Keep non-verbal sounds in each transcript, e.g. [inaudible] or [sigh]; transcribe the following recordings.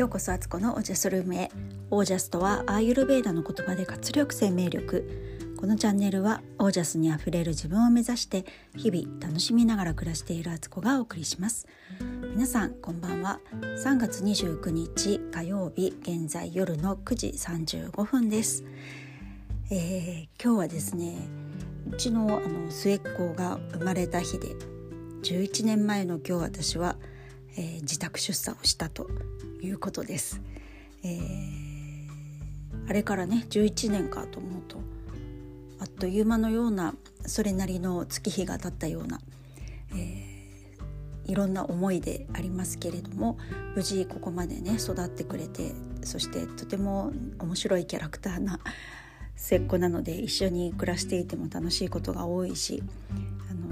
ようこそアツコのオージャスルームへオージャスとはアーユルベーダの言葉で活力生命力。このチャンネルはオージャスにあふれる自分を目指して日々楽しみながら暮らしているアツコがお送りします。皆さんこんばんは。3月29日火曜日現在夜の9時35分です、えー、今日はですねうちのあの末っ子が生まれた日で11年前の今日私はえー、自宅出産をしたということです。えー、あれからね11年かと思うとあっという間のようなそれなりの月日が経ったような、えー、いろんな思いでありますけれども無事ここまでね育ってくれてそしてとても面白いキャラクターな末っ子なので一緒に暮らしていても楽しいことが多いしあの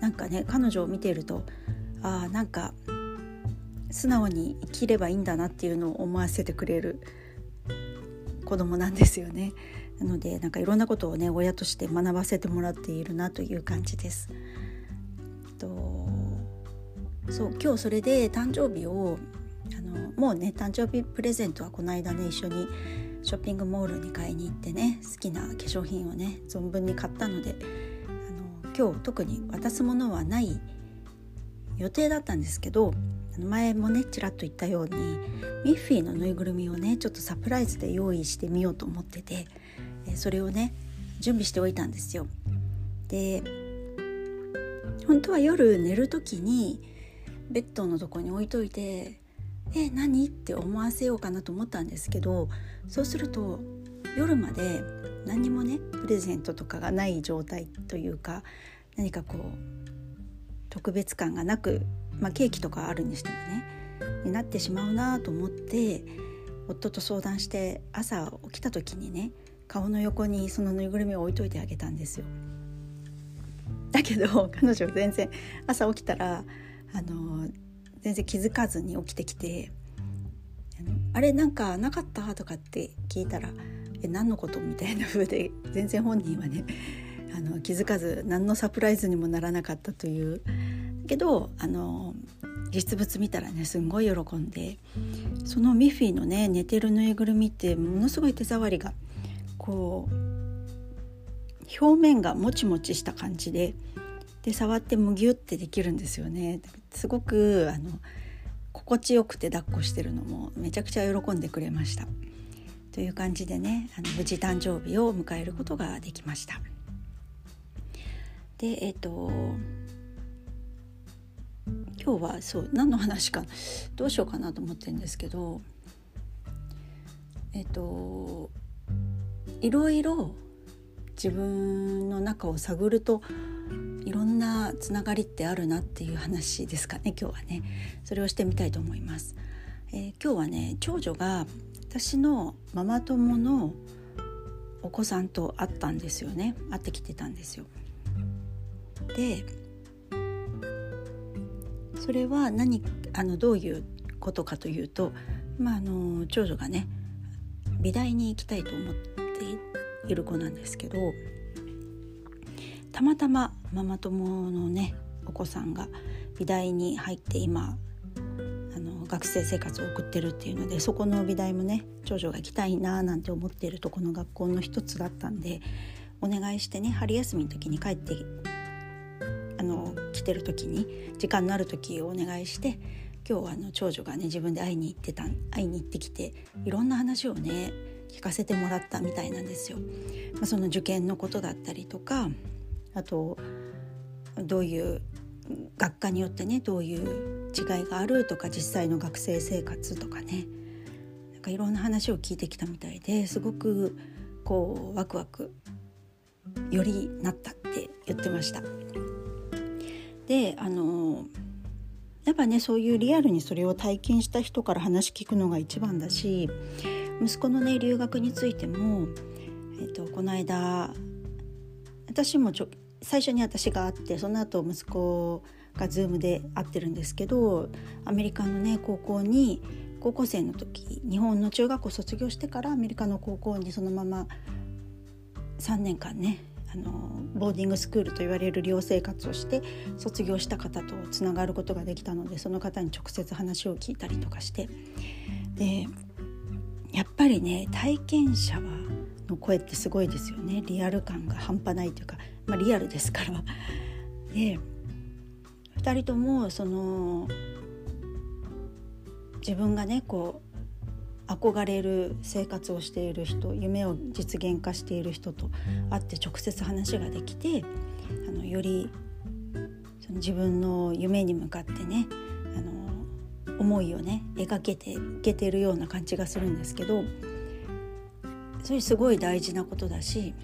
なんかね彼女を見ているとあなんか素直に生きればいいんだなっていうのを思わせてくれる子供なんですよね。なのでなんかいろんなことをね親として学ばせてもらっているなという感じです。とそう今日それで誕生日をあのもうね誕生日プレゼントはこの間ね一緒にショッピングモールに買いに行ってね好きな化粧品をね存分に買ったのであの今日特に渡すものはない予定だったんですけど前もねちらっと言ったようにミッフィーのぬいぐるみをねちょっとサプライズで用意してみようと思っててそれをね準備しておいたんですよ。で本当は夜寝る時にベッドのとこに置いといて「え何?」って思わせようかなと思ったんですけどそうすると夜まで何もねプレゼントとかがない状態というか何かこう特別感がなく、まあ、ケーキとかあるにしてもねになってしまうなと思って夫と相談して朝起きた時にね顔の横にそのぬいぐるみを置いといてあげたんですよ。だけど彼女全然朝起きたらあの全然気づかずに起きてきて「あれなんかなかった?」とかって聞いたら「え何のこと?」みたいな風で全然本人はねあの気づかず何のサプライズにもならなかったという。けどあの実物見たらねすんごい喜んでそのミッフィーのね寝てるぬいぐるみってものすごい手触りがこう表面がもちもちした感じでで触ってむぎゅってできるんですよね。すごくあの心地よくて抱っこしてるのもめちゃくちゃ喜んでくれました。という感じでねあの無事誕生日を迎えることができました。でえっ、ー、と今日はそう何の話かどうしようかなと思ってるんですけどえっといろいろ自分の中を探るといろんなつながりってあるなっていう話ですかね今日はねそれをしてみたいと思います。えー、今日はね長女が私のママ友のお子さんと会ったんですよね会ってきてたんですよ。でそれは何あのどういうことかというと、まあ、あの長女がね美大に行きたいと思っている子なんですけどたまたまママ友のねお子さんが美大に入って今あの学生生活を送ってるっていうのでそこの美大もね長女が行きたいななんて思っているとこの学校の一つだったんでお願いしてね春休みの時に帰っててる時に時間のある時をお願いして今日はあの長女がね自分で会いに行ってた会いに行ってきていろんな話をね聞かせてもらったみたいなんですよ。まあ、その受験のことだったりとかあとどういう学科によってねどういう違いがあるとか実際の学生生活とかねなんかいろんな話を聞いてきたみたいですごくこうワクワクよりなったって言ってました。であのやっぱねそういうリアルにそれを体験した人から話聞くのが一番だし息子のね留学についても、えーと、この間私もちょ最初に私が会ってその後息子が Zoom で会ってるんですけどアメリカのね高校に高校生の時日本の中学校卒業してからアメリカの高校にそのまま3年間ねあのボーディングスクールと言われる寮生活をして卒業した方とつながることができたのでその方に直接話を聞いたりとかしてでやっぱりね体験者はの声ってすごいですよねリアル感が半端ないというか、まあ、リアルですから。で2人ともその自分がねこう憧れる生活をしている人夢を実現化している人と会って直接話ができてあのよりその自分の夢に向かってねあの思いをね描けていけてるような感じがするんですけどそれすごい大事なことだし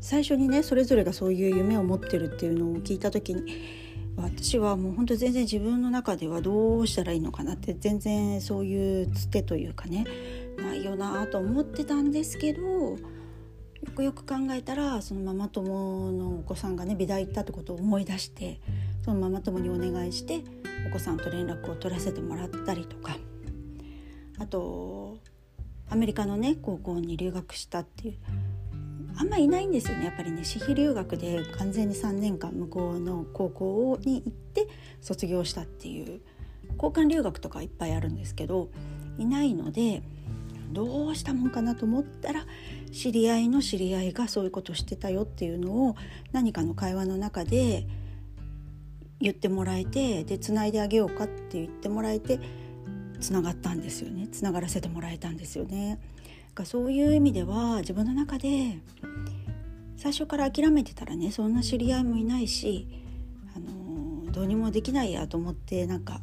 最初にねそれぞれがそういう夢を持ってるっていうのを聞いた時に私はもう本当全然自分の中ではどうしたらいいのかなって全然そういうつてというかねないよなと思ってたんですけどよくよく考えたらそのママ友のお子さんがね美大行ったってことを思い出してそのママ友にお願いしてお子さんと連絡を取らせてもらったりとか。あとアメリカのね高校に留学したっていうあんまいないんですよねやっぱりね私費留学で完全に3年間向こうの高校に行って卒業したっていう交換留学とかいっぱいあるんですけどいないのでどうしたもんかなと思ったら知り合いの知り合いがそういうことしてたよっていうのを何かの会話の中で言ってもらえてでつないであげようかって言ってもらえてつながったんですよねつながらせてもらえたんですよね。かそういう意味では自分の中で最初から諦めてたらねそんな知り合いもいないし、あのどうにもできないやと思ってなんか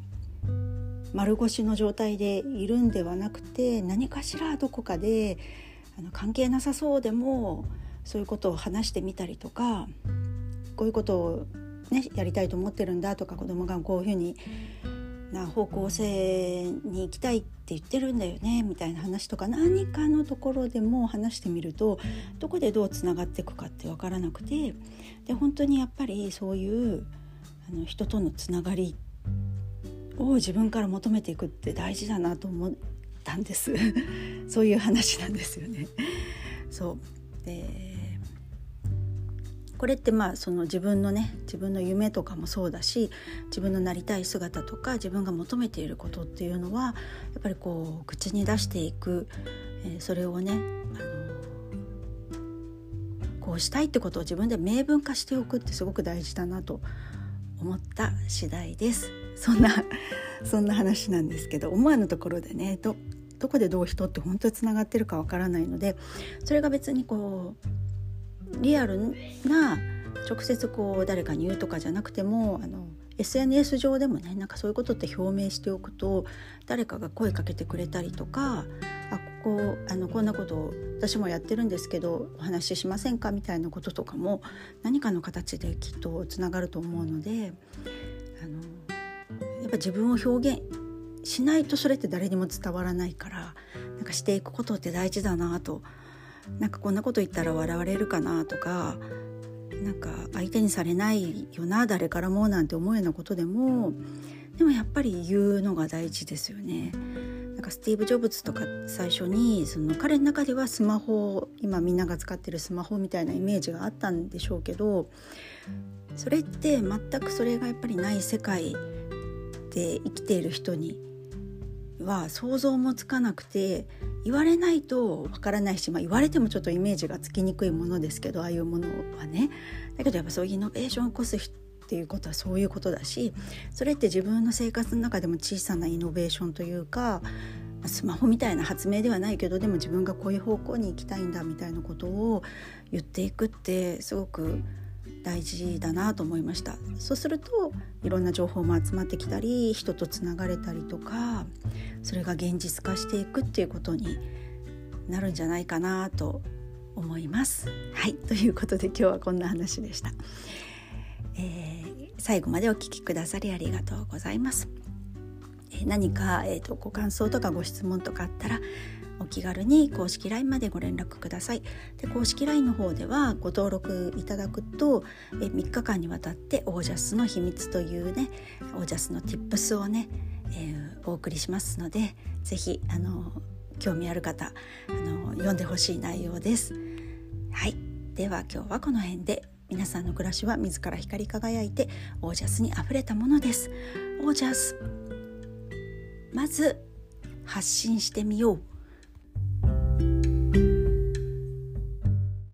丸腰の状態でいるんではなくて何かしらどこかであの関係なさそうでもそういうことを話してみたりとかこういうことを、ね、やりたいと思ってるんだとか子供がこういうふうにな方向性に行きたいって言ってるんだよねみたいな話とか何かのところでも話してみるとどこでどうつながっていくかって分からなくてで本当にやっぱりそういうあの人とのつながりを自分から求めていくって大事だなと思ったんです [laughs] そういう話なんですよね。そうでこれってまあその自分のね自分の夢とかもそうだし自分のなりたい姿とか自分が求めていることっていうのはやっぱりこう口に出していく、えー、それをね、あのこうしたいってことを自分で明文化しておくってすごく大事だなと思った次第です。そんな [laughs] そんな話なんですけど思わぬところでねどどこでどう人って本当につながってるかわからないのでそれが別にこうリアルな直接こう誰かに言うとかじゃなくてもあの SNS 上でもねなんかそういうことって表明しておくと誰かが声かけてくれたりとかあここあのこんなことを私もやってるんですけどお話ししませんかみたいなこととかも何かの形できっとつながると思うのであのやっぱ自分を表現しないとそれって誰にも伝わらないからなんかしていくことって大事だなとなんかこんなこと言ったら笑われるかなとかなんか相手にされないよな誰からもなんて思うようなことでもでもやっぱり言うのが大事ですよね。なんかスティーブ・ジョブズとか最初にその彼の中ではスマホ今みんなが使ってるスマホみたいなイメージがあったんでしょうけどそれって全くそれがやっぱりない世界で生きている人には想像もつかなくて言われないとわからないし、まあ、言われてもちょっとイメージがつきにくいものですけどああいうものはね。だけどやっぱそういうイノベーションを起こす人っていうことはそういうことだしそれって自分の生活の中でも小さなイノベーションというかスマホみたいな発明ではないけどでも自分がこういう方向に行きたいんだみたいなことを言っていくってすごく大事だなと思いました。そうするといろんな情報も集まってきたり人とつながれたりとかそれが現実化していくっていうことになるんじゃないかなと思います。はい。ということで今日はこんな話でした、えー、最後までお聞きくださりありがとうございます。何か、えーとご感想とかご質問とかあったらお気軽に公式 LINE までご連絡ください。で公式 LINE の方ではご登録いただくとえ3日間にわたってオージャスの秘密というねオージャスの Tips をね、えー、お送りしますので是非興味ある方あの読んでほしい内容です。はい。では今日はこの辺で皆さんの暮らしは自ら光り輝いてオージャスにあふれたものです。オージャス。まず発信してみよう。